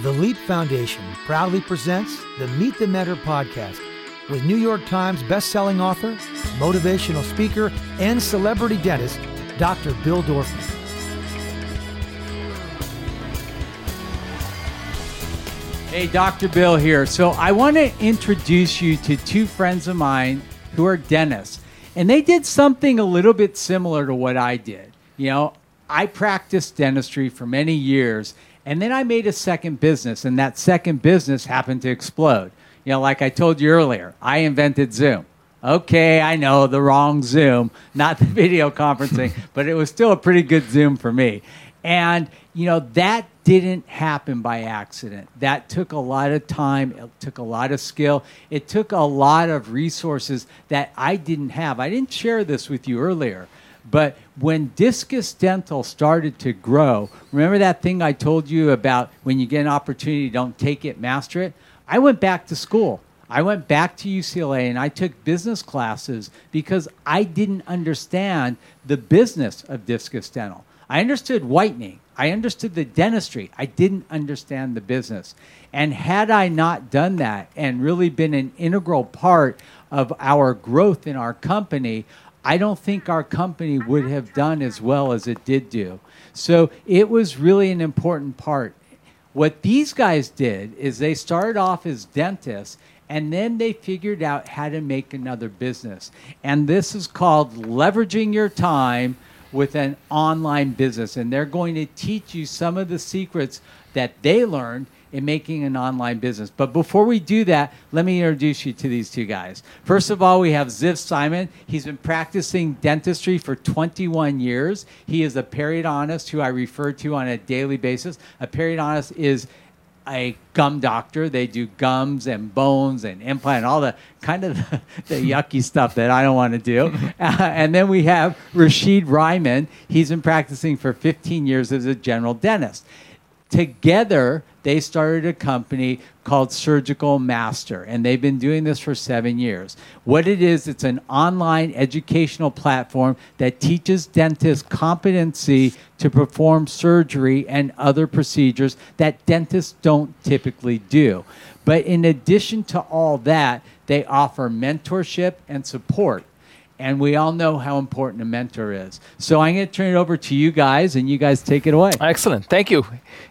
The Leap Foundation proudly presents the Meet the Mentor podcast with New York Times bestselling author, motivational speaker, and celebrity dentist, Dr. Bill Dorfman. Hey, Dr. Bill here. So, I want to introduce you to two friends of mine who are dentists. And they did something a little bit similar to what I did. You know, I practiced dentistry for many years, and then I made a second business, and that second business happened to explode. You know, like I told you earlier, I invented Zoom. Okay, I know the wrong Zoom, not the video conferencing, but it was still a pretty good Zoom for me. And, you know, that didn't happen by accident. That took a lot of time, it took a lot of skill, it took a lot of resources that I didn't have. I didn't share this with you earlier. But when Discus Dental started to grow, remember that thing I told you about when you get an opportunity, don't take it, master it? I went back to school. I went back to UCLA and I took business classes because I didn't understand the business of Discus Dental. I understood whitening. I understood the dentistry. I didn't understand the business. And had I not done that and really been an integral part of our growth in our company, I don't think our company would have done as well as it did do. So it was really an important part. What these guys did is they started off as dentists and then they figured out how to make another business. And this is called leveraging your time with an online business. And they're going to teach you some of the secrets that they learned in making an online business. But before we do that, let me introduce you to these two guys. First of all, we have Ziv Simon. He's been practicing dentistry for 21 years. He is a periodontist who I refer to on a daily basis. A periodontist is a gum doctor. They do gums and bones and implant and all the kind of the, the yucky stuff that I don't want to do. Uh, and then we have Rashid Ryman. He's been practicing for 15 years as a general dentist. Together, they started a company called Surgical Master, and they've been doing this for seven years. What it is, it's an online educational platform that teaches dentists competency to perform surgery and other procedures that dentists don't typically do. But in addition to all that, they offer mentorship and support and we all know how important a mentor is. So I'm going to turn it over to you guys, and you guys take it away. Excellent. Thank you.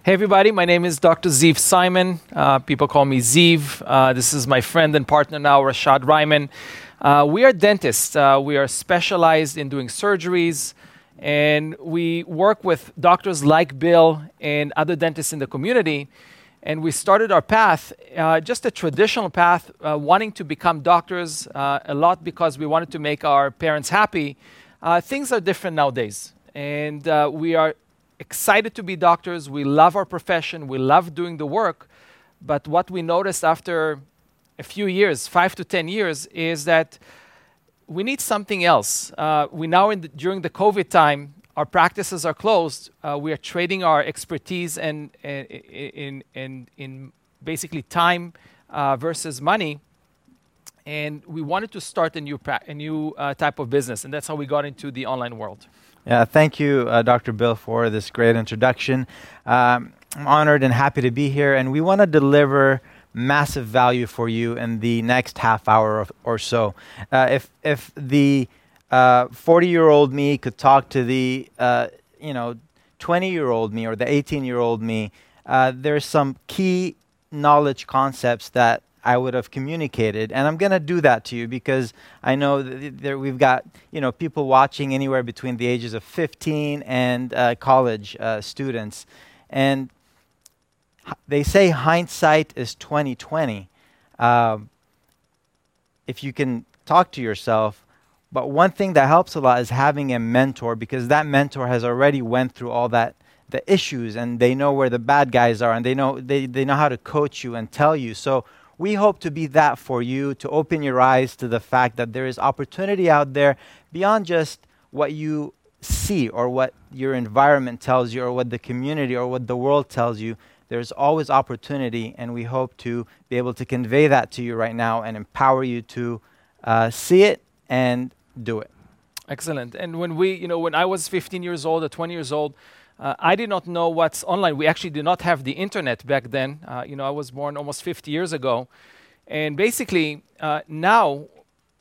Hey, everybody. My name is Dr. Ziv Simon. Uh, people call me Ziv. Uh, this is my friend and partner now, Rashad Ryman. Uh, we are dentists. Uh, we are specialized in doing surgeries, and we work with doctors like Bill and other dentists in the community and we started our path, uh, just a traditional path, uh, wanting to become doctors uh, a lot because we wanted to make our parents happy. Uh, things are different nowadays, and uh, we are excited to be doctors. We love our profession, we love doing the work. But what we noticed after a few years, five to 10 years, is that we need something else. Uh, we now, the, during the COVID time, our practices are closed, uh, we are trading our expertise and, in, in, in basically time uh, versus money. And we wanted to start a new, pra- a new uh, type of business, and that's how we got into the online world. Yeah, thank you, uh, Dr. Bill, for this great introduction. Um, I'm honored and happy to be here, and we want to deliver massive value for you in the next half hour or so. Uh, if if the 40 year old me could talk to the, uh, you know, 20 year old me or the 18 year old me, uh, there's some key knowledge concepts that I would have communicated. And I'm going to do that to you because I know that we've got you know people watching anywhere between the ages of 15 and uh, college uh, students, and they say hindsight is 2020. Um, if you can talk to yourself, but one thing that helps a lot is having a mentor because that mentor has already went through all that the issues and they know where the bad guys are and they know they, they know how to coach you and tell you. So we hope to be that for you to open your eyes to the fact that there is opportunity out there beyond just what you see or what your environment tells you or what the community or what the world tells you. There's always opportunity, and we hope to be able to convey that to you right now and empower you to uh, see it and do it. Excellent. And when we, you know, when I was 15 years old or 20 years old, Uh, I did not know what's online. We actually did not have the internet back then. Uh, you know, I was born almost 50 years ago. And basically, uh, now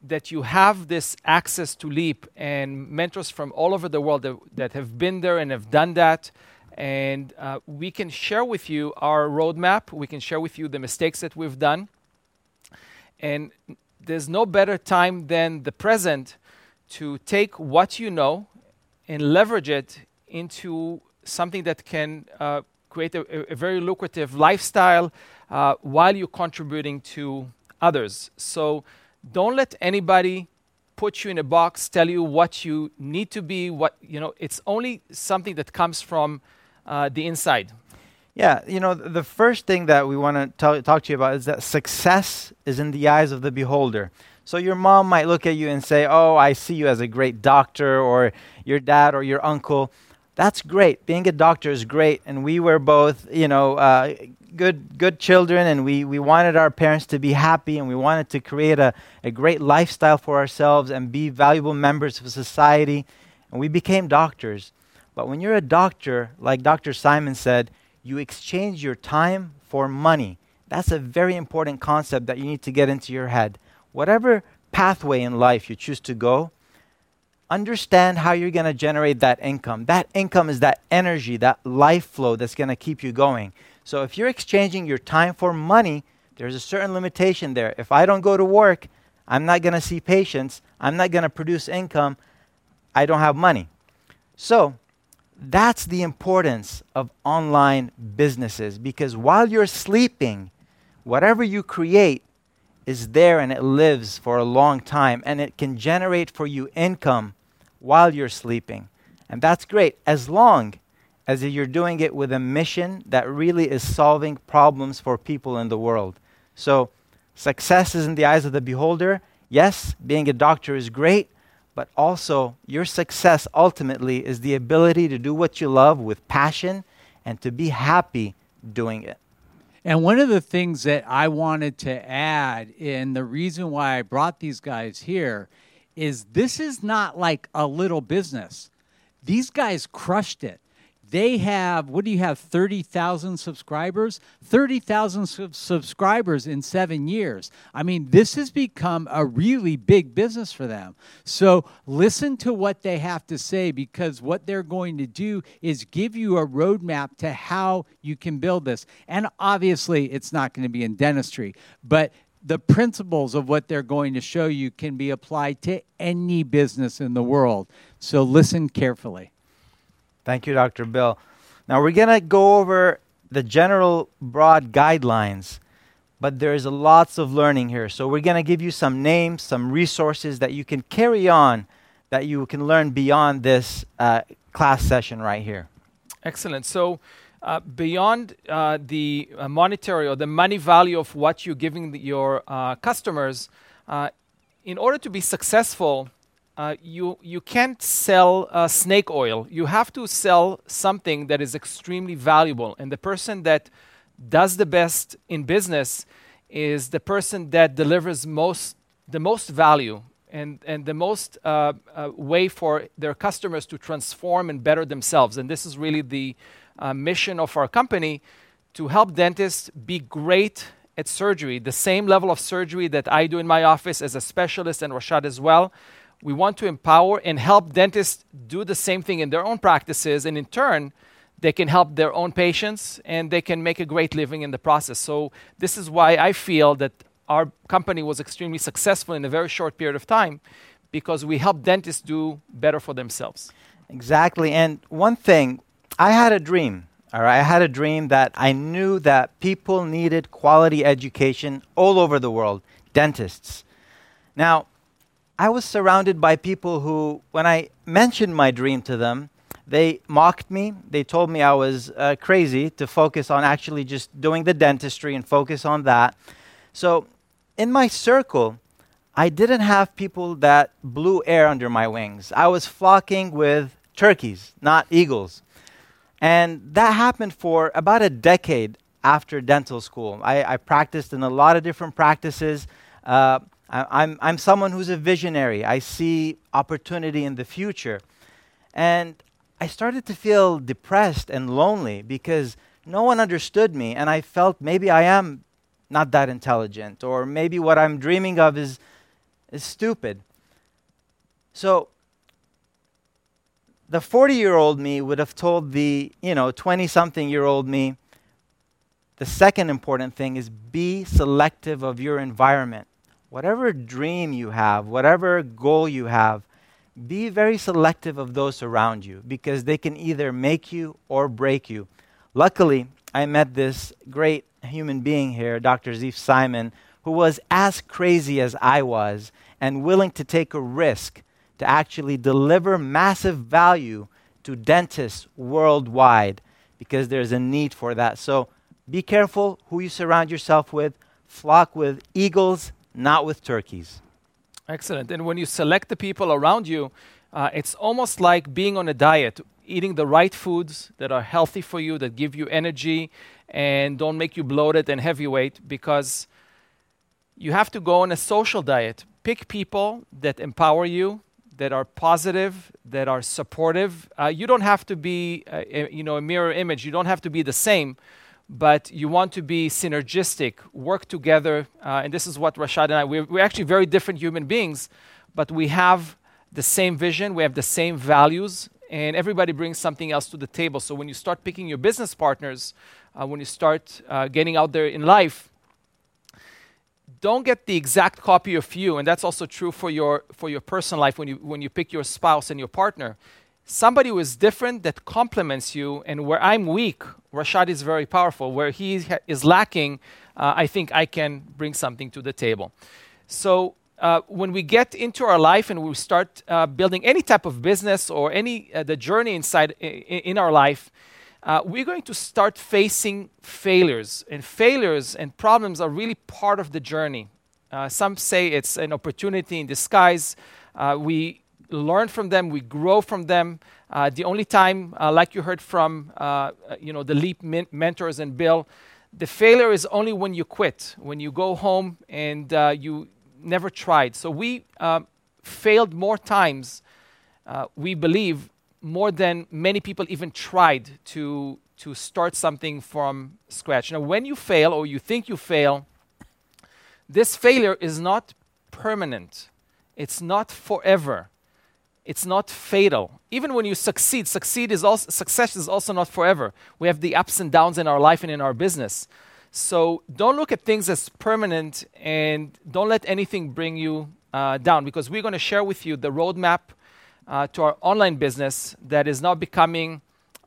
that you have this access to Leap and mentors from all over the world that, that have been there and have done that, and uh, we can share with you our roadmap. We can share with you the mistakes that we've done. And there's no better time than the present to take what you know and leverage it into something that can uh, create a, a, very lucrative lifestyle uh, while you're contributing to others. So don't let anybody put you in a box, tell you what you need to be. What you know, it's only something that comes from uh, the inside. Yeah, you know, the first thing that we want to talk to you about is that success is in the eyes of the beholder. So your mom might look at you and say, "Oh, I see you as a great doctor," or your dad or your uncle that's great. Being a doctor is great, and we were both, you know, uh, good good children, and we we wanted our parents to be happy, and we wanted to create a, a great lifestyle for ourselves and be valuable members of society, and we became doctors. But when you're a doctor, like Dr. Simon said, you exchange your time for money. That's a very important concept that you need to get into your head. Whatever pathway in life you choose to go, understand how you're going to generate that income. That income is that energy, that life flow that's going to keep you going. So if you're exchanging your time for money, there's a certain limitation there. If I don't go to work, I'm not going to see patients, I'm not going to produce income, I don't have money. So that's the importance of online businesses because while you're sleeping, whatever you create is there and it lives for a long time and it can generate for you income while you're sleeping. And that's great as long as you're doing it with a mission that really is solving problems for people in the world. So, success is in the eyes of the beholder. Yes, being a doctor is great, but also your success ultimately is the ability to do what you love with passion and to be happy doing it. And one of the things that I wanted to add, and the reason why I brought these guys here, is this is not like a little business. These guys crushed it. They have, what do you have, 30,000 subscribers? 30,000 sub- subscribers in seven years. I mean, this has become a really big business for them. So listen to what they have to say because what they're going to do is give you a roadmap to how you can build this. And obviously, it's not going to be in dentistry, but the principles of what they're going to show you can be applied to any business in the world. So listen carefully. Thank you, Dr. Bill. Now we're going to go over the general broad guidelines, but there's lots of learning here. So we're going to give you some names, some resources that you can carry on that you can learn beyond this uh, class session right here. Excellent. So uh, beyond uh, the uh, monetary or the money value of what you're giving the, your uh, customers, uh, in order to be successful, you, you can't sell snake oil. You have to sell something that is extremely valuable. And the person that does the best in business is the person that delivers most, the most value and, and the most uh, uh, way for their customers to transform and better themselves. And this is really the, uh, mission of our company to help dentists be great at surgery, the same level of surgery that I do in my office as a specialist and Rashad as well. We want to empower and help dentists do the same thing in their own practices, and in turn, they can help their own patients and they can make a great living in the process. So, this is why I feel that our company was extremely successful in a very short period of time because we help dentists do better for themselves. Exactly. And one thing I had a dream. All right, I had a dream that I knew that people needed quality education all over the world, dentists. Now, I was surrounded by people who, when I mentioned my dream to them, they mocked me. They told me I was uh, crazy to focus on actually just doing the dentistry and focus on that. So, in my circle, I didn't have people that blew air under my wings. I was flocking with turkeys, not eagles. And that happened for about a decade after dental school. I, I practiced in a lot of different practices. Uh, I'm, I'm someone who's a visionary. I see opportunity in the future. And I started to feel depressed and lonely because no one understood me, and I felt maybe I am not that intelligent, or maybe what I'm dreaming of is, is stupid. So, the 40 year old me would have told the, you know, 20 something year old me, the second important thing is be selective of your environment. Whatever dream you have, whatever goal you have, be very selective of those around you because they can either make you or break you. Luckily, I met this great human being here, Dr. Ziv Simon, who was as crazy as I was and willing to take a risk to actually deliver massive value to dentists worldwide because there's a need for that. So be careful who you surround yourself with. Flock with eagles, not with turkeys. Excellent. And when you select the people around you, uh, it's almost like being on a diet, eating the right foods that are healthy for you, that give you energy, and don't make you bloated and heavyweight because you have to go on a social diet. Pick people that empower you, that are positive, that are supportive. Uh, you don't have to be, uh, you know, a mirror image. You don't have to be the same, but you want to be synergistic, work together. Uh, and this is what Rashad and I, we're, we're actually very different human beings, but we have the same vision, we have the same values, and everybody brings something else to the table. So when you start picking your business partners, uh, when you start uh, getting out there in life, don't get the exact copy of you, and that's also true for your for your personal life when you when you pick your spouse and your partner. Somebody who is different that complements you, and where I'm weak, Rashad is very powerful. Where he is lacking, uh, I think I can bring something to the table. So uh, when we get into our life and we start uh, building any type of business or any uh, the journey inside in, in our life, uh, we're going to start facing failures. And failures and problems are really part of the journey. Uh, some say it's an opportunity in disguise. We learn from them, we grow from them. Uh, the only time, uh, like you heard from uh, you know, the Leap mentors and Bill, the failure is only when you quit, when you go home and you never tried. So we failed more times, we believe, more than many people even tried to, to start something from scratch. Now, when you fail or you think you fail, this failure is not permanent, it's not forever. It's not fatal. Even when you succeed, succeed is also, success is also not forever. We have the ups and downs in our life and in our business. So don't look at things as permanent and don't let anything bring you uh, down because we're going to share with you the roadmap uh, to our online business that is now becoming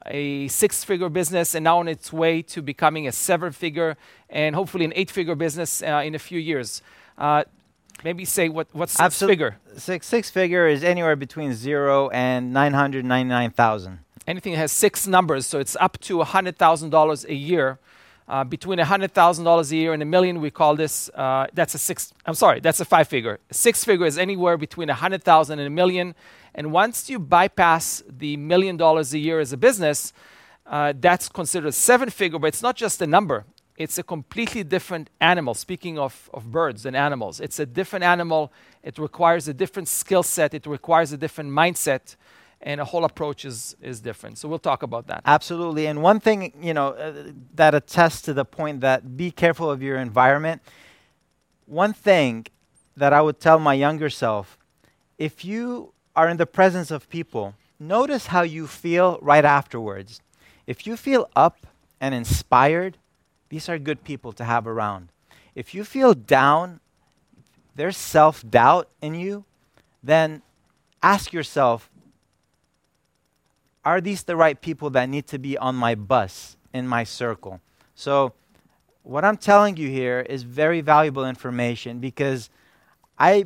a six figure business and now on its way to becoming a seven figure and hopefully an eight figure business uh, in a few years. Maybe say what, what's six figure? Six, six figure is anywhere between zero and 999,000. Anything that has six numbers, so it's up to $100,000 a year. Uh, between $100,000 a year and a million, we call this, uh, that's a six, I'm sorry, that's a five figure. Six figure is anywhere between 100,000 and a million. And once you bypass the million dollars a year as a business, uh, that's considered a seven figure, but it's not just a number. It's a completely different animal. Speaking of, of birds and animals, it's a different animal. It requires a different skill set. It requires a different mindset and a whole approach is, is different. So we'll talk about that. Absolutely. And one thing, you know, uh, that attests to the point that be careful of your environment. One thing that I would tell my younger self, if you are in the presence of people, notice how you feel right afterwards. If you feel up and inspired, these are good people to have around. If you feel down, there's self doubt in you, then ask yourself are these the right people that need to be on my bus, in my circle? So, what I'm telling you here is very valuable information because I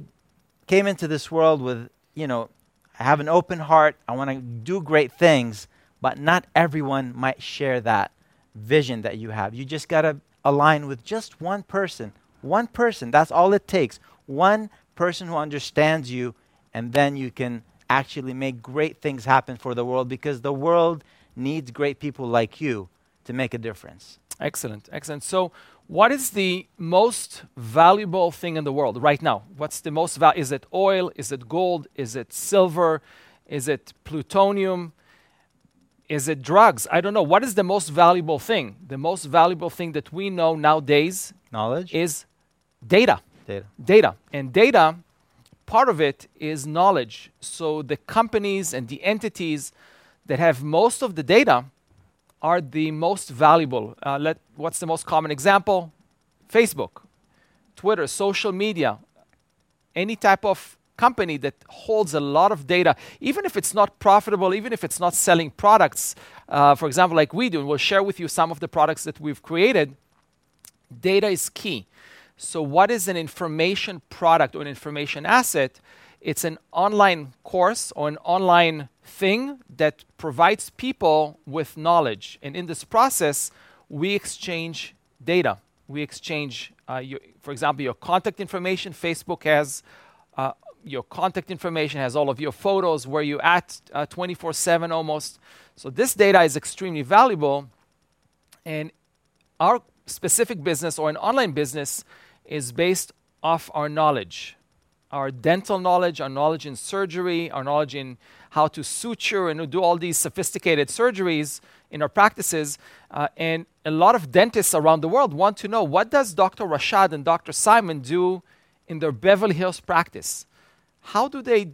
came into this world with, you know, I have an open heart. I want to do great things, but not everyone might share that vision that you have. You just got to align with just one person. One person. That's all it takes. One person who understands you, and then you can actually make great things happen for the world because the world needs great people like you to make a difference. Excellent. Excellent. So, what is the most valuable thing in the world right now? What's the most valuable? Is it oil? Is it gold? Is it silver? Is it plutonium? Is it drugs? I don't know. What is the most valuable thing? The most valuable thing that we know nowadays Knowledge? is data. Data. Data. And data, part of it is knowledge. So the companies and the entities that have most of the data are the most valuable. Uh, let, what's the most common example? Facebook, Twitter, social media, any type of company that holds a lot of data, even if it's not profitable, even if it's not selling products, uh, for example, like we do, and we'll share with you some of the products that we've created, data is key. So, what is an information product or an information asset? It's an online course or an online thing that provides people with knowledge. And in this process, we exchange data. We exchange, uh, your, for example, your contact information. Facebook has uh, your contact information, has all of your photos, where you at uh, 24 7 almost. So, this data is extremely valuable. And our specific business or an online business is based off our knowledge our dental knowledge, our knowledge in surgery, our knowledge in how to suture and do all these sophisticated surgeries in our practices. Uh, and a lot of dentists around the world want to know what does Dr. Rashad and Dr. Simon do in their Beverly Hills practice? How do they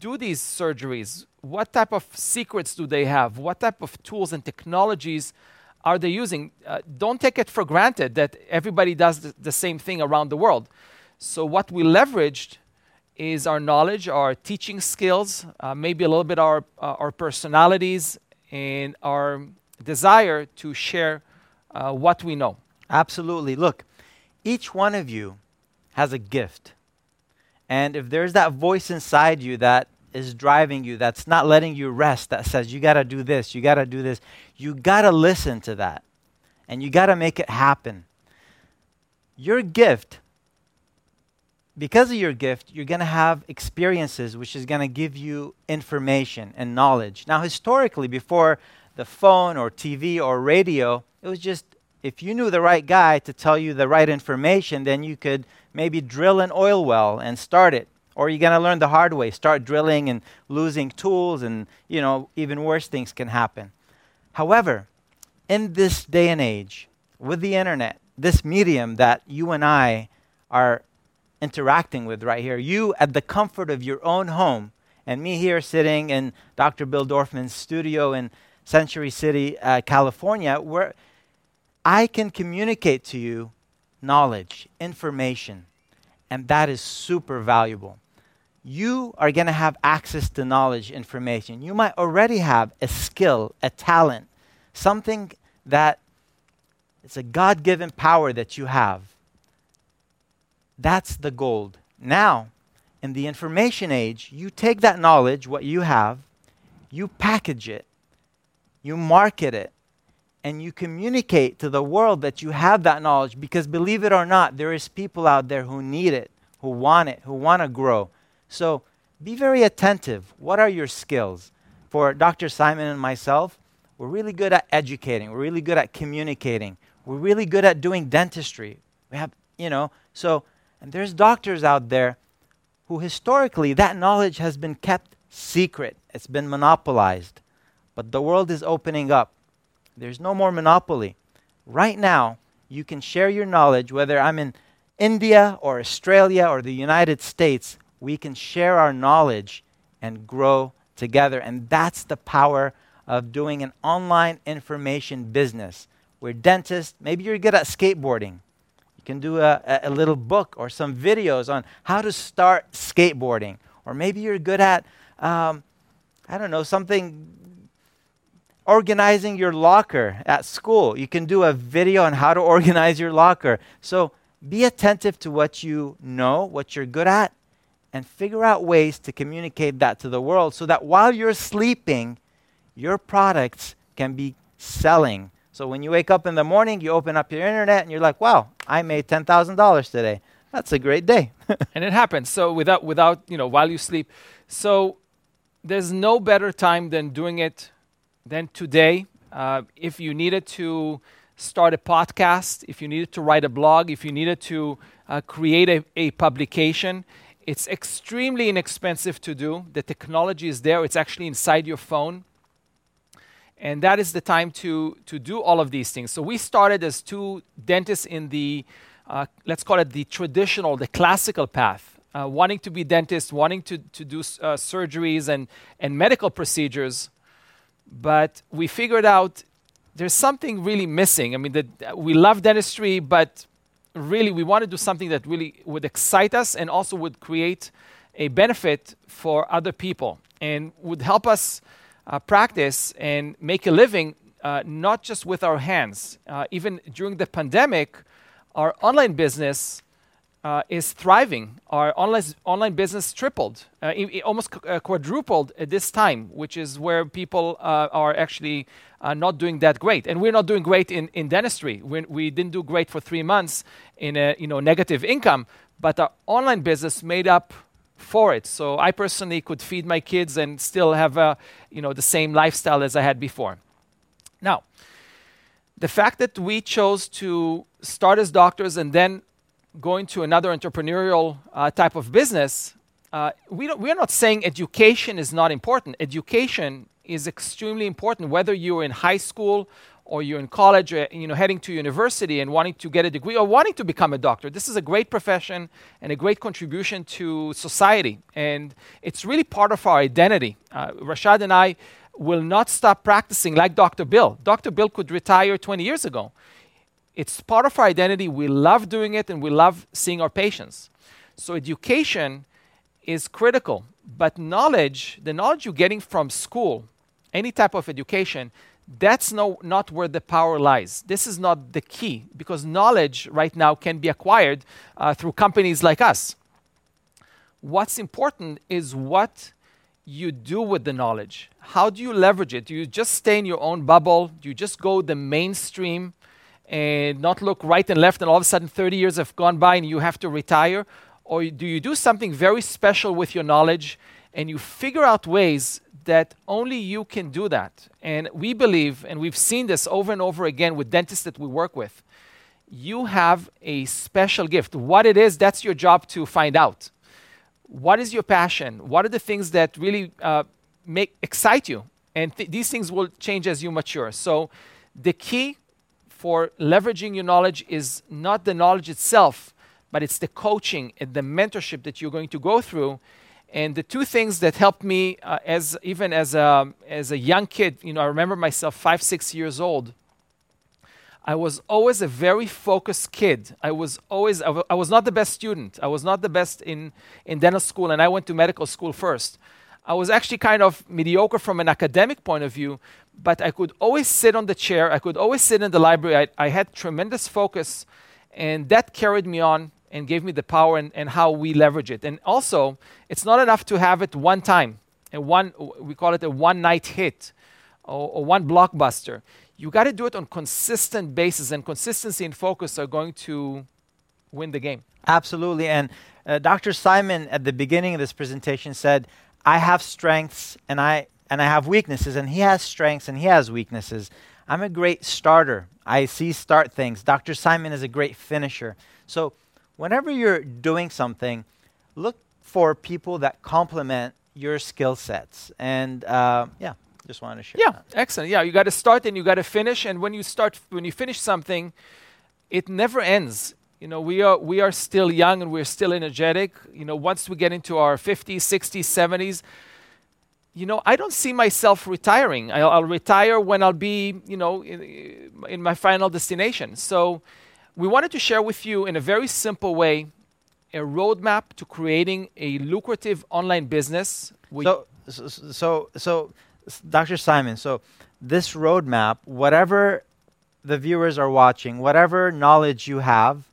do these surgeries? What type of secrets do they have? What type of tools and technologies are they using? Uh, don't take it for granted that everybody does the, the same thing around the world. So, what we leveraged is our knowledge, our teaching skills, uh, maybe a little bit our, uh, our personalities, and our desire to share uh, what we know. Absolutely. Look, each one of you has a gift. And if there's that voice inside you that is driving you, that's not letting you rest, that says, you got to do this, you got to do this, you got to listen to that. And you got to make it happen. Your gift because of your gift, you're going to have experiences which is going to give you information and knowledge. Now, historically, before the phone or TV or radio, it was just if you knew the right guy to tell you the right information, then you could maybe drill an oil well and start it. Or you're going to learn the hard way, start drilling and losing tools, and you know, even worse things can happen. However, in this day and age, with the internet, this medium that you and I are interacting with right here. You at the comfort of your own home, and me here sitting in Dr. Bill Dorfman's studio in Century City, uh, California, where I can communicate to you knowledge, information, and that is super valuable. You are going to have access to knowledge, information. You might already have a skill, a talent, something that it's a God given power that you have that's the gold. Now, in the information age, you take that knowledge, what you have, you package it, you market it, and you communicate to the world that you have that knowledge because believe it or not, there is people out there who need it, who want it, who want to grow. So be very attentive. What are your skills? For Dr. Simon and myself, we're really good at educating. We're really good at communicating. We're really good at doing dentistry. We have, you know, so and there's doctors out there who historically that knowledge has been kept secret, it's been monopolized. But the world is opening up. There's no more monopoly. Right now, you can share your knowledge, whether I'm in India or Australia or the United States, we can share our knowledge and grow together. And that's the power of doing an online information business. We're dentists, maybe you're good at skateboarding. You can do a, a little book or some videos on how to start skateboarding. Or maybe you're good at, um, I don't know, something organizing your locker at school. You can do a video on how to organize your locker. So be attentive to what you know, what you're good at, and figure out ways to communicate that to the world so that while you're sleeping, your products can be selling so when you wake up in the morning, you open up your internet and you're like, wow, I made $10,000 today. That's a great day. and it happens. So without, without, you know, while you sleep. So there's no better time than doing it than today. Uh, if you needed to start a podcast, if you needed to write a blog, if you needed to uh, create a, a publication, it's extremely inexpensive to do. The technology is there, it's actually inside your phone. And that is the time to, to do all of these things. So we started as two dentists in the, uh, let's call it the traditional, the classical path, uh, wanting to be dentists, wanting to, to do uh, surgeries and, and medical procedures. But we figured out there's something really missing. I mean, the, we love dentistry, but really we want to do something that really would excite us and also would create a benefit for other people and would help us uh, practice and make a living uh, not just with our hands. Uh, even during the pandemic, our online business uh, is thriving. Our online, online business tripled, uh, it, it almost uh, quadrupled at this time, which is where people are actually not doing that great. And we're not doing great in, in dentistry. We're, we did not do great for three months in a you know, negative income, but our online business made up for it. So I personally could feed my kids and still have a, you know, the same lifestyle as I had before. Now, the fact that we chose to start as doctors and then go to another entrepreneurial uh, type of business, uh, we, we are not saying education is not important. Education is extremely important, whether you're in high school or you're in college, or, you know, heading to university and wanting to get a degree or wanting to become a doctor. This is a great profession and a great contribution to society. And it's really part of our identity. Uh, Rashad and I will not stop practicing like Dr. Bill. Dr. Bill could retire 20 years ago. It's part of our identity. We love doing it and we love seeing our patients. So, education is critical. But knowledge, the knowledge you're getting from school, any type of education, that's no, not where the power lies. This is not the key because knowledge right now can be acquired uh, through companies like us. What's important is what you do with the knowledge. How do you leverage it? Do you just stay in your own bubble? Do you just go the mainstream and not look right and left and all of a sudden 30 years have gone by and you have to retire? Or do you do something very special with your knowledge and you figure out ways that only you can do that. And we believe, and we've seen this over and over again with dentists that we work with, you have a special gift. What it is, that's your job to find out. What is your passion? What are the things that really uh, make excite you? And th- these things will change as you mature. So the key for leveraging your knowledge is not the knowledge itself, but it's the coaching and the mentorship that you're going to go through and the two things that helped me, uh, as even as a as a young kid, you know, I remember myself five six years old. I was always a very focused kid. I was always I, w- I was not the best student. I was not the best in in dental school, and I went to medical school first. I was actually kind of mediocre from an academic point of view, but I could always sit on the chair. I could always sit in the library. I, I had tremendous focus, and that carried me on and gave me the power and, and how we leverage it. And also, it's not enough to have it one time, and one we call it a one night hit or, or one blockbuster. You got to do it on consistent basis, and consistency and focus are going to win the game. Absolutely. And uh, Dr. Simon at the beginning of this presentation said, "I have strengths and I and I have weaknesses, and he has strengths and he has weaknesses." I'm a great starter. I see start things. Dr. Simon is a great finisher. So whenever you're doing something, look for people that complement your skill sets. And uh, yeah, just wanted to share. Yeah, that. excellent. Yeah, you got to start and you got to finish. And when you start, when you finish something, it never ends. You know, we are we are still young and we're still energetic. You know, once we get into our 50s, 60s, 70s, you know, I don't see myself retiring. I'll, I'll retire when I'll be, you know, in, in my final destination. So we wanted to share with you in a very simple way a roadmap to creating a lucrative online business. So, so, so, so, Dr. Simon, so this roadmap, whatever the viewers are watching, whatever knowledge you have,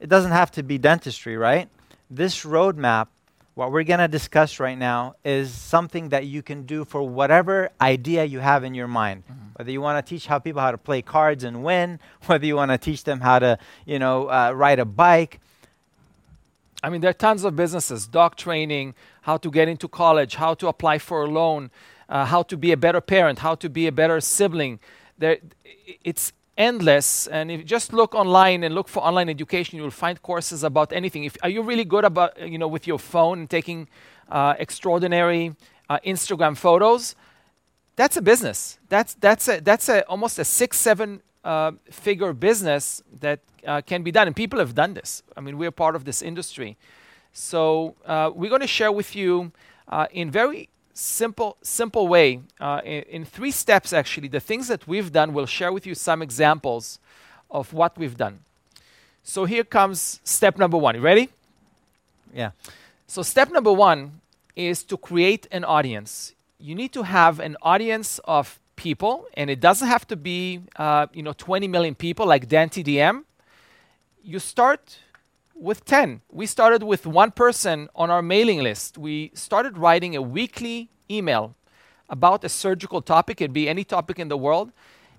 it doesn't have to be dentistry, right? This roadmap what we're going to discuss right now is something that you can do for whatever idea you have in your mind. Mm-hmm. Whether you want to teach how people how to play cards and win, whether you want to teach them how to, you know, uh, ride a bike. I mean, there are tons of businesses, dog training, how to get into college, how to apply for a loan, uh, how to be a better parent, how to be a better sibling. There, it's endless. And if you just look online and look for online education, you will find courses about anything. If, are you really good about, you know, with your phone and taking uh, extraordinary uh, Instagram photos? that's a business. That's that's a, that's a almost a six seven uh, figure business that uh, can be done, and people have done this. I mean, we're part of this industry, so uh, we're going to share with you uh, in very simple simple way uh, in, in, three steps actually the things that we've done. We'll share with you some examples of what we've done. So here comes step number one. You ready? Yeah. So step number one is to create an audience. You need to have an audience of people, and it doesn't have to be, uh, you know, 20 million people like DanTDM. You start with 10. We started with one person on our mailing list. We started writing a weekly email about a surgical topic. It'd be any topic in the world.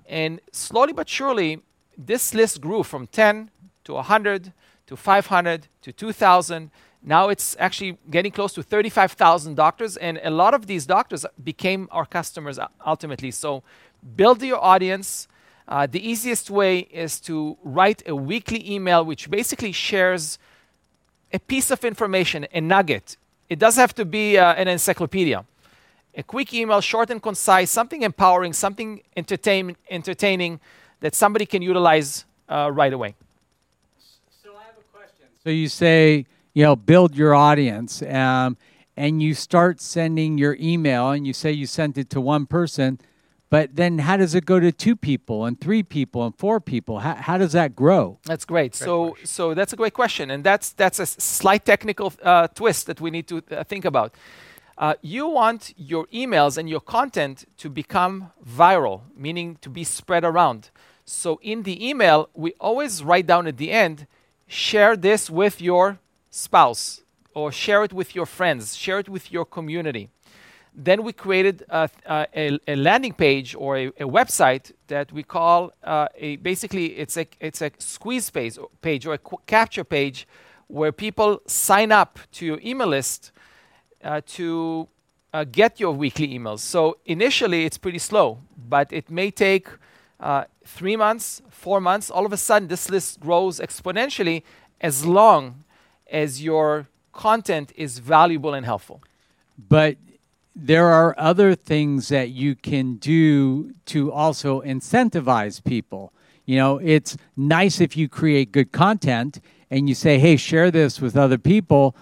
And slowly but surely, this list grew from 10 to 100 to 500 to 2,000 now it's actually getting close to 35,000 doctors, and a lot of these doctors became our customers uh, ultimately. So build your audience. Uh, the easiest way is to write a weekly email which basically shares a piece of information, a nugget. It doesn't have to be uh, an encyclopedia. A quick email, short and concise, something empowering, something entertain- entertaining that somebody can utilize uh, right away. So I have a question. So you say you know, build your audience. Um, and you start sending your email and you say you sent it to one person, but then how does it go to two people and three people and four people? How, how does that grow? That's great. great so, so that's a great question, and that's that's a slight technical uh, twist that we need to uh, think about. Uh, you want your emails and your content to become viral, meaning to be spread around. So in the email, we always write down at the end, share this with your spouse or share it with your friends, share it with your community. Then we created a, a, a landing page or a, a, website that we call uh, a basically it's a it's a squeeze page, page or a capture page where people sign up to your email list uh, to uh, get your weekly emails. So initially it's pretty slow, but it may take uh, three months, four months. All of a sudden, this list grows exponentially as long as your content is valuable and helpful. But there are other things that you can do to also incentivize people. You know, it's nice if you create good content and you say, hey, share this with other people,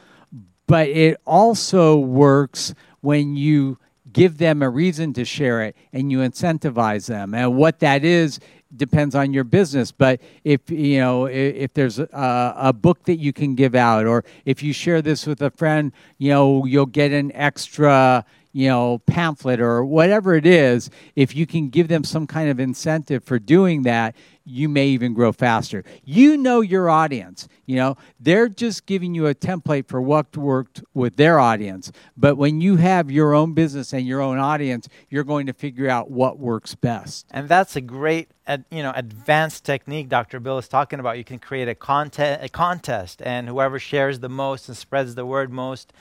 but it also works when you give them a reason to share it and you incentivize them. And what that is depends on your business but if you know if, if there's a, a, book that you can give out or if you share this with a friend you know you'll get an extra you know pamphlet or whatever it is if you can give them some kind of incentive for doing that you may even grow faster. You know your audience. You know, they're just giving you a template for what worked with their audience. But when you have your own business and your own audience, you're going to figure out what works best. And that's a great, you know, advanced technique Dr. Bill is talking about. You can create a contest, a contest, and whoever shares the most and spreads the word most,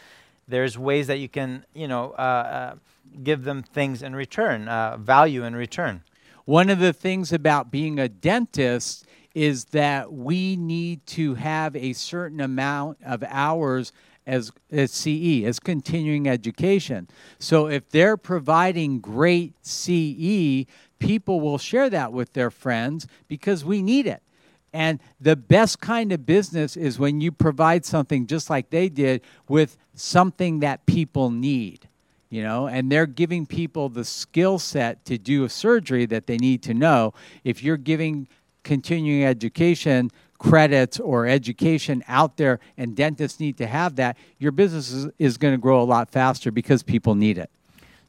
there's ways that you can, you know, uh, uh, give them things in return, uh, value in return. One of the things about being a dentist is that we need to have a certain amount of hours as, as CE, as continuing education. So if they're providing great CE, people will share that with their friends because we need it. And the best kind of business is when you provide something just like they did with something that people need you know, and they're giving people the skill set to do a surgery that they need to know. If you're giving continuing education credits or education out there and dentists need to have that, your business is, is going to grow a lot faster because people need it.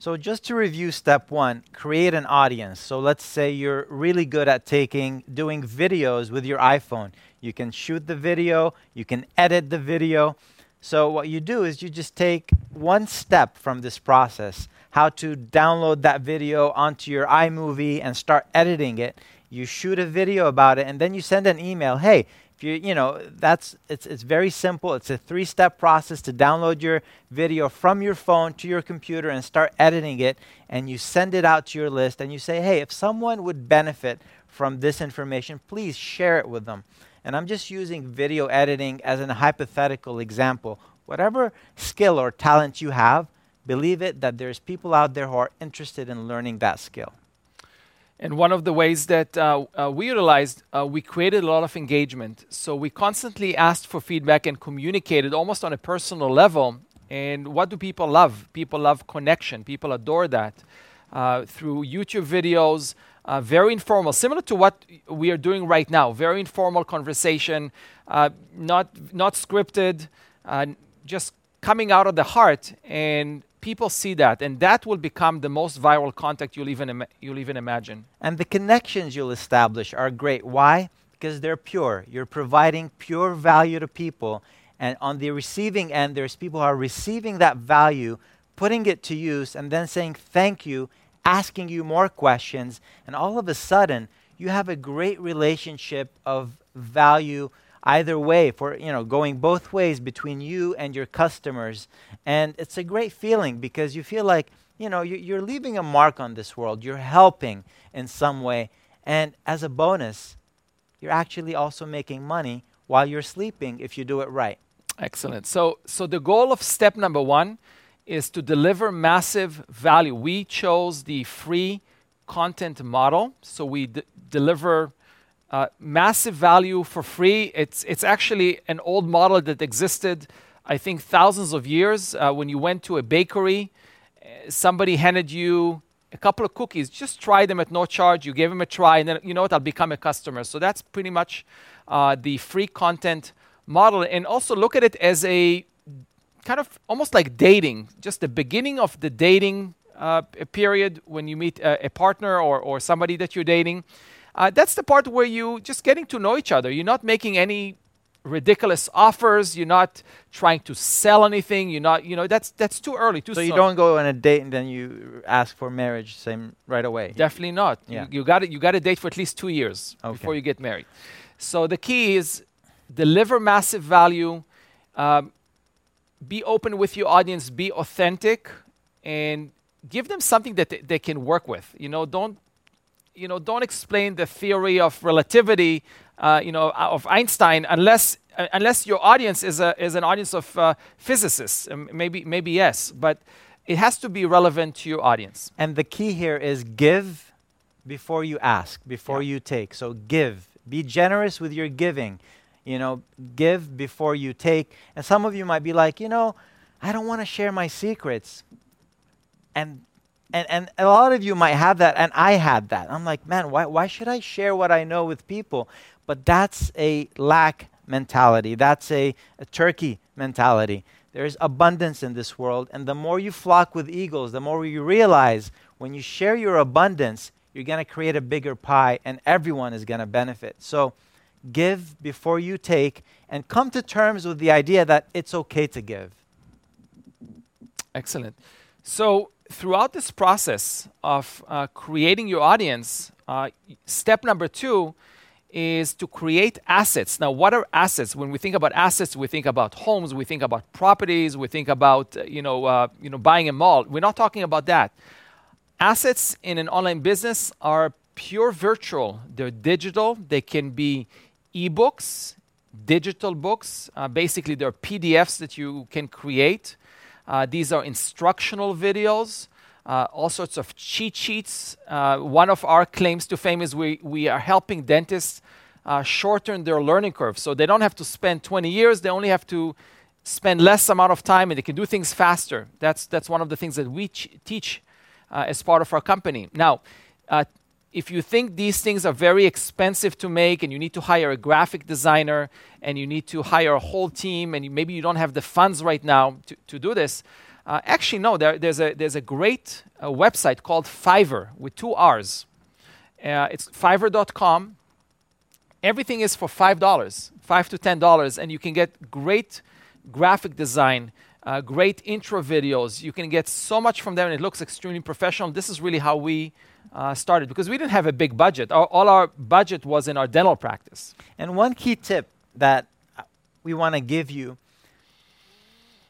So, just to review step one, create an audience. So, let's say you're really good at taking, doing videos with your iPhone. You can shoot the video, you can edit the video, so what you do is you just take one step from this process, how to download that video onto your iMovie and start editing it. You shoot a video about it and then you send an email, "Hey, if you you know, that's it's it's very simple. It's a three-step process to download your video from your phone to your computer and start editing it and you send it out to your list and you say, "Hey, if someone would benefit from this information, please share it with them." And I'm just using video editing as a hypothetical example. Whatever skill or talent you have, believe it that there's people out there who are interested in learning that skill. And one of the ways that uh, uh, we utilized, uh, we created a lot of engagement. So we constantly asked for feedback and communicated almost on a personal level. And what do people love? People love connection. People adore that. Uh, through YouTube videos, uh, very informal, similar to what we are doing right now. Very informal conversation, uh, not not scripted, just coming out of the heart and people see that and that will become the most viral contact you'll even Im- you'll even imagine. And the connections you'll establish are great. Why? Because they're pure. You're providing pure value to people and on the receiving end there's people who are receiving that value putting it to use and then saying thank you asking you more questions and all of a sudden you have a great relationship of value either way for you know going both ways between you and your customers. And it's a great feeling because you feel like you know you're leaving a mark on this world. You're helping in some way. And as a bonus you're actually also making money while you're sleeping if you do it right. Excellent. So so the goal of step number 1 is to deliver massive value. We chose the free content model. So we d- deliver uh, massive value for free. It's, it's actually an old model that existed, I think, thousands of years. Uh, when you went to a bakery, uh, somebody handed you a couple of cookies. Just try them at no charge. You gave them a try, and then, you know what, I'll become a customer. So that's pretty much uh, the free content model. And also look at it as a kind of almost like dating, just the beginning of the dating uh, period when you meet a, a partner or, or somebody that you're dating. Uh, that's the part where you just getting to know each other. You're not making any ridiculous offers. You're not trying to sell anything. You're not, you know, that's that's too early. Too so soon. you don't go on a date and then you ask for marriage same right away. Definitely not. Yeah. You, you got you got to date for at least two years okay. before you get married. So the key is deliver massive value. Um, be open with your audience. Be authentic, and give them something that they, they can work with. You know, don't you know, don't explain the theory of relativity, uh, you know, uh, of Einstein unless uh, unless your audience is a is an audience of uh, physicists. Um, maybe maybe yes, but it has to be relevant to your audience. And the key here is give before you ask, before yeah. you take. So give. Be generous with your giving. You know, give before you take. And some of you might be like, you know, I don't want to share my secrets. And and, and a lot of you might have that, and I had that. I'm like, man, why, why should I share what I know with people? But that's a lack mentality. That's a, a turkey mentality. There's abundance in this world, and the more you flock with eagles, the more you realize when you share your abundance, you're going to create a bigger pie, and everyone is going to benefit. So give before you take, and come to terms with the idea that it's okay to give. Excellent. So, throughout this process of uh, creating your audience, uh, step number two is to create assets. Now, what are assets? When we think about assets, we think about homes, we think about properties, we think about uh, you know uh, you know buying a mall. We're not talking about that. Assets in an online business are pure virtual. They're digital. They can be ebooks, digital books. Uh, basically, they're PDFs that you can create. Uh, these are instructional videos, uh, all sorts of cheat sheets. Uh, one of our claims to fame is we, we are helping dentists uh, shorten their learning curve. So they don't have to spend 20 years, they only have to spend less amount of time and they can do things faster. That's, that's one of the things that we ch- teach uh, as part of our company. Now, if you think these things are very expensive to make and you need to hire a graphic designer and you need to hire a whole team and you, maybe you don't have the funds right now to, to do this, uh, actually, no, there, there's, a, there's a great uh, website called Fiverr with two R's. Uh, it's fiverr.com. Everything is for $5, 5 to $10, and you can get great graphic design, uh, great intro videos. You can get so much from them, and it looks extremely professional. This is really how we uh, started because we didn't have a big budget. All our budget was in our dental practice. And one key tip that we want to give you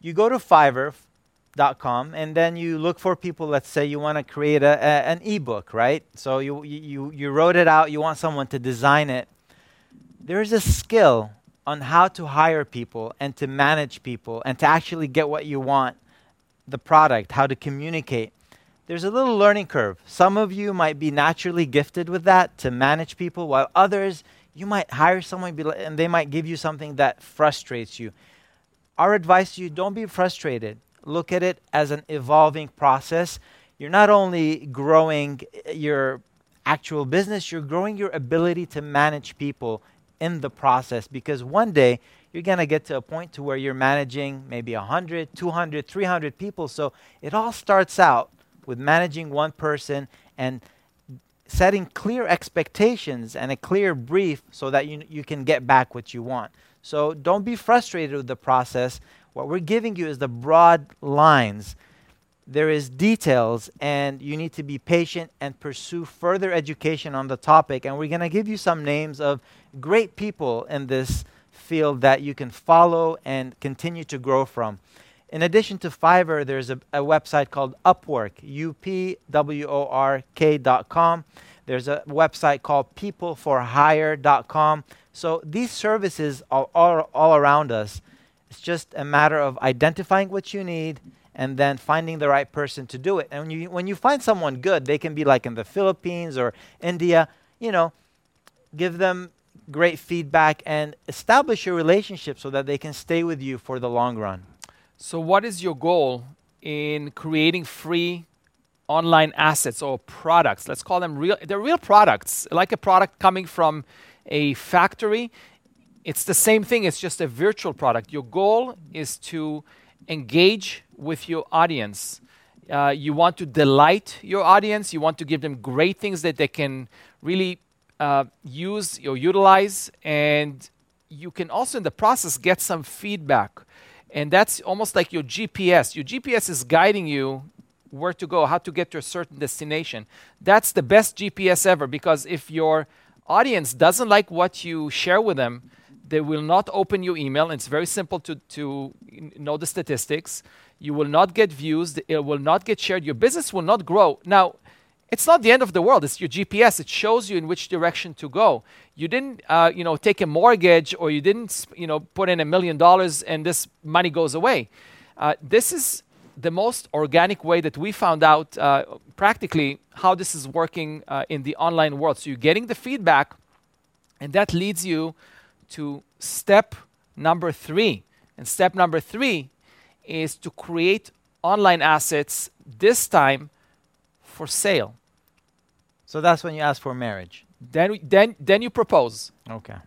you go to fiverr.com and then you look for people let's say you want to create a, a, an ebook right so you, you, you wrote it out you want someone to design it there's a skill on how to hire people and to manage people and to actually get what you want the product, how to communicate, there's a little learning curve. Some of you might be naturally gifted with that to manage people, while others, you might hire someone and they might give you something that frustrates you. Our advice to you don't be frustrated. Look at it as an evolving process. You're not only growing eh, your actual business, you're growing your ability to manage people in the process because one day you're going to get to a point to where you're managing maybe 100, 200, 300 people. So it all starts out with managing one person and setting clear expectations and a clear brief so that you, you can get back what you want. So don't be frustrated with the process. What we're giving you is the broad lines. There is details and you need to be patient and pursue further education on the topic and we're going to give you some names of great people in this field that you can follow and continue to grow from. In addition to Fiverr, there's a, a website called Upwork, U-P-W-O-R-K.com. There's a website called peopleperhour.com. So these services are all, all around us. It's just a matter of identifying what you need and then finding the right person to do it. And when you, when you find someone good, they can be like in the Philippines or India, you know, give them great feedback and establish a relationship so that they can stay with you for the long run. So, what is your goal in creating free online assets or products? Let's call them real. They're real products, like a product coming from a factory. It's the same thing. It's just a virtual product. Your goal is to engage with your audience. Uh, you want to delight your audience. You want to give them great things that they can really uh, use or utilize, and you can also in the process get some feedback. And that's almost like your GPS. Your GPS is guiding you where to go, how to get to a certain destination. That's the best GPS ever because if your audience doesn't like what you share with them, they will not open your email. It's very simple to, to know the statistics. You will not get views. It will not get shared. Your business will not grow. Now, it's not the end of the world. It's your GPS. It shows you in which direction to go. You didn't, uh, you know, take a mortgage or you didn't, you know, put in a million dollars and this money goes away. Uh, this is the most organic way that we found out uh, practically how this is working uh, in the online world. So you're getting the feedback, and that leads you to step number three. And step number three is to create online assets, this time for sale. So that's when you ask for marriage. Then, then, then you propose. Okay.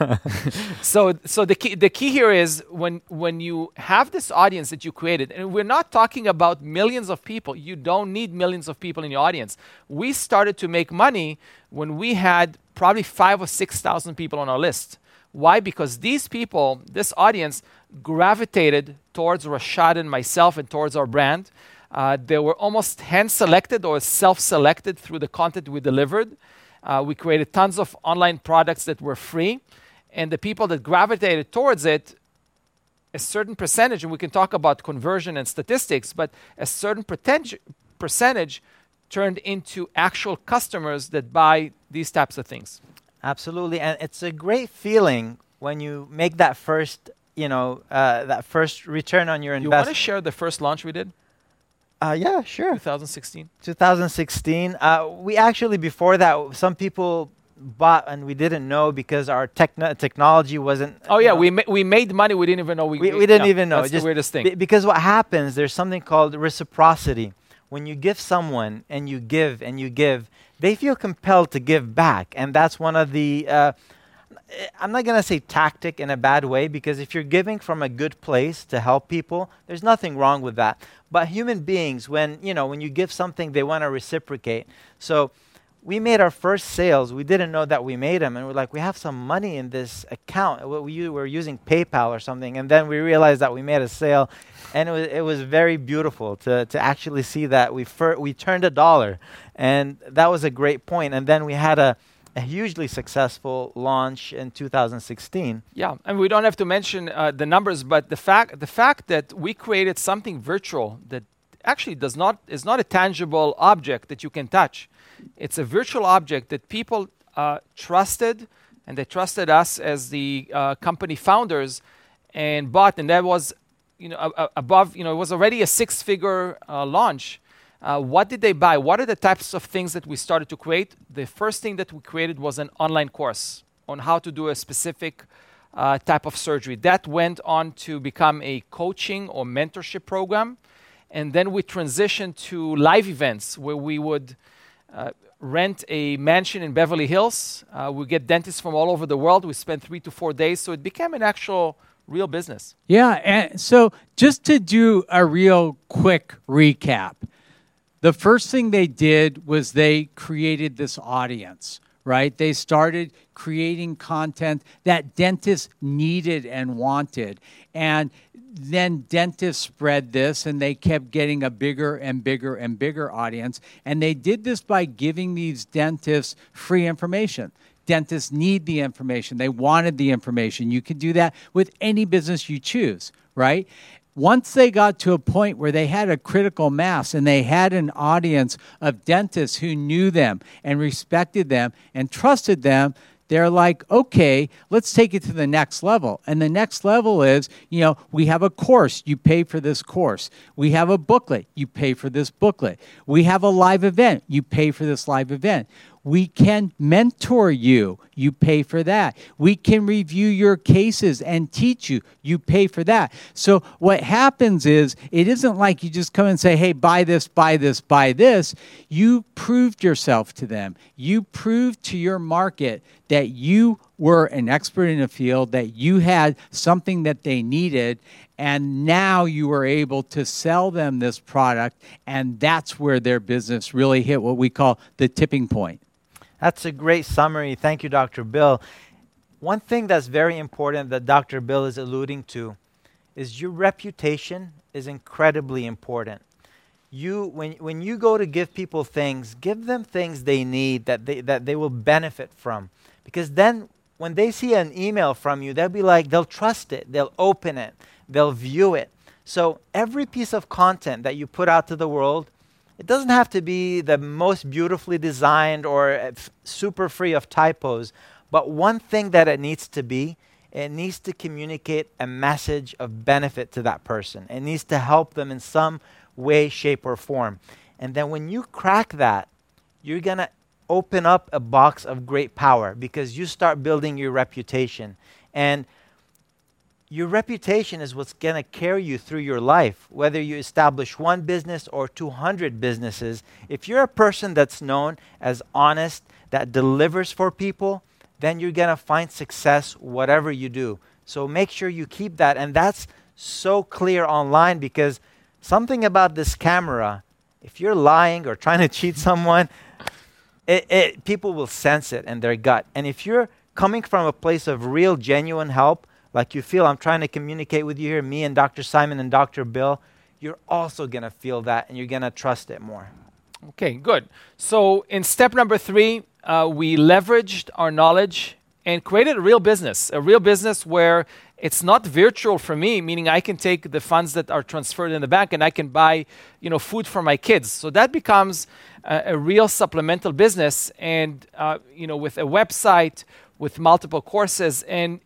so, so the key, the key here is when, when you have this audience that you created, and we're not talking about millions of people. You don't need millions of people in your audience. We started to make money when we had probably five or six thousand people on our list. Why? Because these people, this audience, gravitated towards Rashad and myself and towards our brand. Uh, they were almost hand selected or self selected through the content we delivered. Uh, we created tons of online products that were free, and the people that gravitated towards it, a certain percentage, and we can talk about conversion and statistics, but a certain percentage turned into actual customers that buy these types of things. Absolutely, and it's a great feeling when you make that first, you know, uh, that first return on your investment. You want to share the first launch we did? Uh, yeah, sure. 2016. 2016. Uh, we actually before that, some people bought and we didn't know because our techn- technology wasn't. Oh yeah, know, we ma- we made money. We didn't even know we. We, we didn't no, even know. That's Just the weirdest thing. B- because what happens? There's something called reciprocity. When you give someone and you give and you give, they feel compelled to give back, and that's one of the. Uh, Eh, I'm not going to say tactic in a bad way because if you're giving from a good place to help people, there's nothing wrong with that. But human beings, when you know, when you give something, they want to reciprocate. So we made our first sales. We didn't know that we made them, and we're like, we have some money in this account. We were using PayPal or something, and then we realized that we made a sale, and it was it was very beautiful to to actually see that we fir- we turned a dollar, and that was a great point. And then we had a a hugely successful launch in 2016. Yeah, and we don't have to mention uh, the numbers, but the fact the fact that we created something virtual that actually does not is not a tangible object that you can touch. It's a virtual object that people uh, trusted, and they trusted us as the uh, company founders, and bought, and that was you know, above, you know, it was already a six-figure uh, launch. Uh, what did they buy? What are the types of things that we started to create? The first thing that we created was an online course on how to do a specific uh, type of surgery. That went on to become a coaching or mentorship program. And then we transitioned to live events where we would uh, rent a mansion in Beverly Hills. Uh, we get dentists from all over the world. We spend three to four days. So it became an actual real business. Yeah. And so just to do a real quick recap, the first thing they did was they created this audience right? They started creating content that dentists needed and wanted. And then dentists spread this and they kept getting a bigger and bigger and bigger audience. And they did this by giving these dentists free information. Dentists need the information, they wanted the information. You can do that with any business you choose, right? Once they got to a point where they had a critical mass and they had an audience of dentists who knew them and respected them and trusted them, they're like, okay, let's take it to the next level. And the next level is, you know, we have a course, you pay for this course. We have a booklet, you pay for this booklet. We have a live event, you pay for this live event. We can mentor you. You pay for that. We can review your cases and teach you. You pay for that. So, what happens is, it isn't like you just come and say, hey, buy this, buy this, buy this. You proved yourself to them. You proved to your market that you were an expert in a field, that you had something that they needed, and now you were able to sell them this product, and that's where their business really hit what we call the tipping point. That's a great summary. Thank you, Dr. Bill. One thing that's very important that Dr. Bill is alluding to is your reputation is incredibly important. You, when, when you go to give people things, give them things they need that they, that they will benefit from. Because then when they see an email from you, they'll be like, they'll trust it, they'll open it, they'll view it. So every piece of content that you put out to the world, it doesn't have to be the most beautifully designed or uh, f- super free of typos, but one thing that it needs to be, it needs to communicate a message of benefit to that person. It needs to help them in some way, shape, or form. And then when you crack that, you're going to open up a box of great power because you start building your reputation. And your reputation is what's going to carry you through your life, whether you establish one business or 200 businesses. If you're a person that's known as honest, that delivers for people, then you're going to find success whatever you do. So make sure you keep that. And that's so clear online because something about this camera, if you're lying or trying to cheat someone, it, it, people will sense it in their gut. And if you're coming from a place of real, genuine help, like you feel I'm trying to communicate with you here, me and Dr. Simon and Dr. Bill, you're also going to feel that and you're going to trust it more. Okay, good. So in step number three, uh, we leveraged our knowledge and created a real business, a real business where it's not virtual for me, meaning I can take the funds that are transferred in the bank and I can buy, you know, food for my kids. So that becomes a, a real supplemental business, and uh, you know, with a website, with multiple courses, and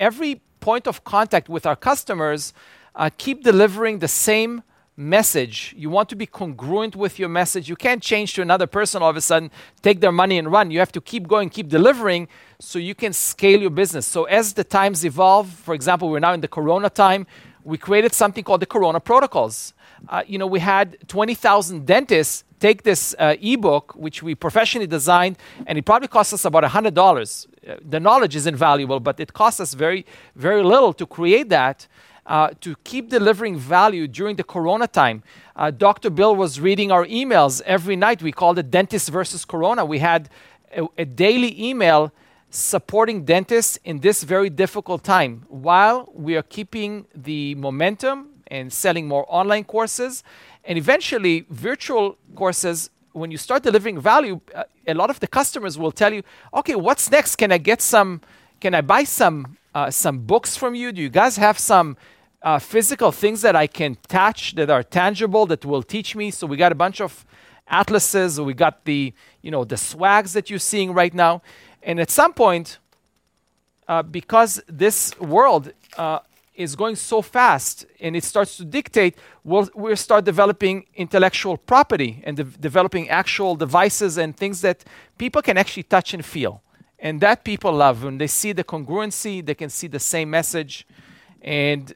every point of contact with our customers, uh, keep delivering the same message. You want to be congruent with your message. You can't change to another person all of a sudden, take their money and run. You have to keep going, keep delivering so you can scale your business. So as the times evolve, for example, we're now in the corona time, we created something called the corona protocols. Uh, you know, we had 20,000 dentists take this uh, ebook, which we professionally designed, and it probably cost us about $100. The knowledge is invaluable, but it costs us very, very little to create that. Uh, to keep delivering value during the corona time. Uh, Dr. Bill was reading our emails every night. We called it Dentist versus Corona. We had a, a daily email supporting dentists in this very difficult time while we are keeping the momentum and selling more online courses and eventually, virtual courses, when you start delivering value, uh, a lot of the customers will tell you, okay, what's next? Can I get some, can I buy some, uh, some books from you? Do you guys have some uh, physical things that I can touch that are tangible that will teach me? So we got a bunch of atlases, we got the, you know, the swags that you're seeing right now. And at some point, uh, because this world uh, is going so fast and it starts to dictate, we'll, we'll start developing intellectual property and de- developing actual devices and things that people can actually touch and feel. And that people love. When they see the congruency, they can see the same message. And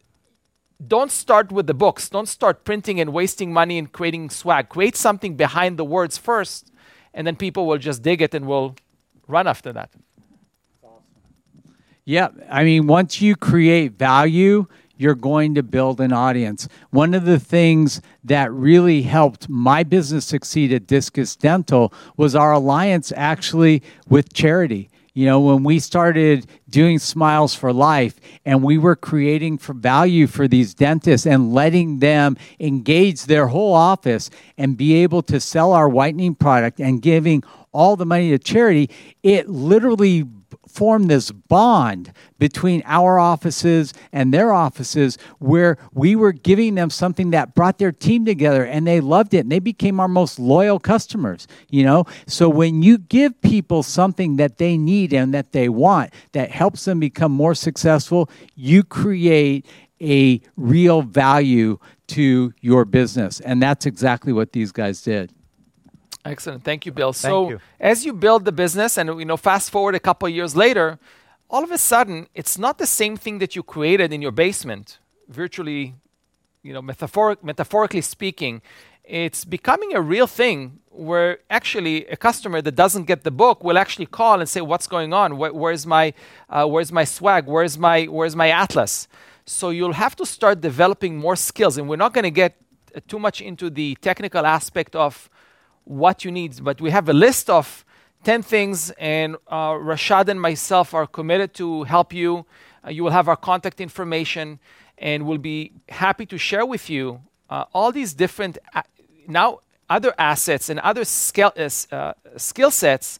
don't start with the books. Don't start printing and wasting money and creating swag. Create something behind the words first, and then people will just dig it and will run after that. Yeah, I mean, once you create value, you're going to build an audience. One of the things that really helped my business succeed at Discus Dental was our alliance actually with charity. You know, when we started doing Smiles for Life and we were creating for value for these dentists and letting them engage their whole office and be able to sell our whitening product and giving all the money to charity, it literally formed this bond between our offices and their offices where we were giving them something that brought their team together and they loved it and they became our most loyal customers you know? So when you give people something that they need and that they want that helps them become more successful you create a real value to your business. And that's exactly what these guys did Excellent. Thank you, Bill. Thank so you. as you build the business and you know fast forward a couple of years later, all of a sudden it's not the same thing that you created in your basement, virtually, you know, metaphoric, metaphorically speaking, it's becoming a real thing where actually a customer that doesn't get the book will actually call and say, "What's going on? Where, where's my, uh, where's my swag? Where's my, where's my atlas?" So you'll have to start developing more skills, and we're not going to get uh, too much into the technical aspect of what you need. But we have a list of 10 things, and uh, Rashad and myself are committed to help you. Uh, you will have our contact information, and we'll be happy to share with you uh, all these different, a- now other assets and other skill, uh, uh, skill sets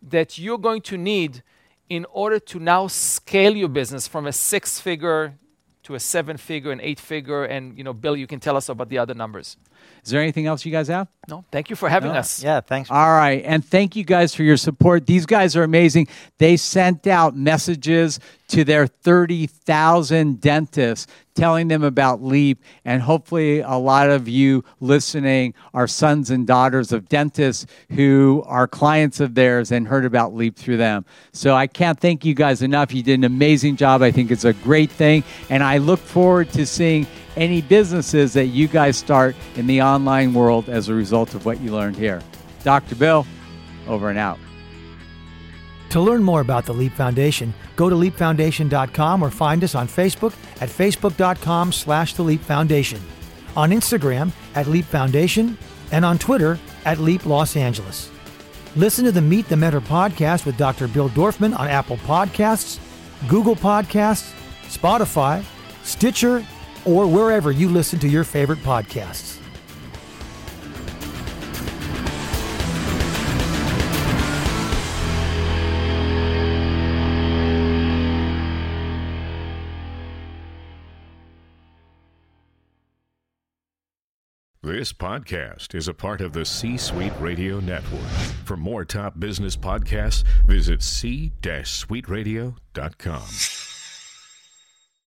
that you're going to need in order to now scale your business from a six figure to a seven figure and eight figure. And, you know, Bill, you can tell us about the other numbers. Is there anything else you guys have No, thank you for having No. us. Yeah, thanks. All right. And thank you guys for your support. These guys are amazing. They sent out messages to their 30,000 dentists telling them about LEAP. And hopefully, a lot of you listening are sons and daughters of dentists who are clients of theirs and heard about LEAP through them. So I can't thank you guys enough. You did an amazing job. I think it's a great thing. And I look forward to seeing any businesses that you guys start in the online world as a result of what you learned here. Dr. Bill, over and out. To learn more about the Leap Foundation, go to leapfoundation.com or find us on Facebook at facebook.com slash the Leap Foundation, on Instagram at Leap Foundation, and on Twitter at Leap Los Angeles. Listen to the Meet the Mentor podcast with Dr. Bill Dorfman on Apple Podcasts, Google Podcasts, Spotify, Stitcher, or wherever you listen to your favorite podcasts. This podcast is a part of the C Suite Radio Network. For more top business podcasts, visit c-suiteradio.com.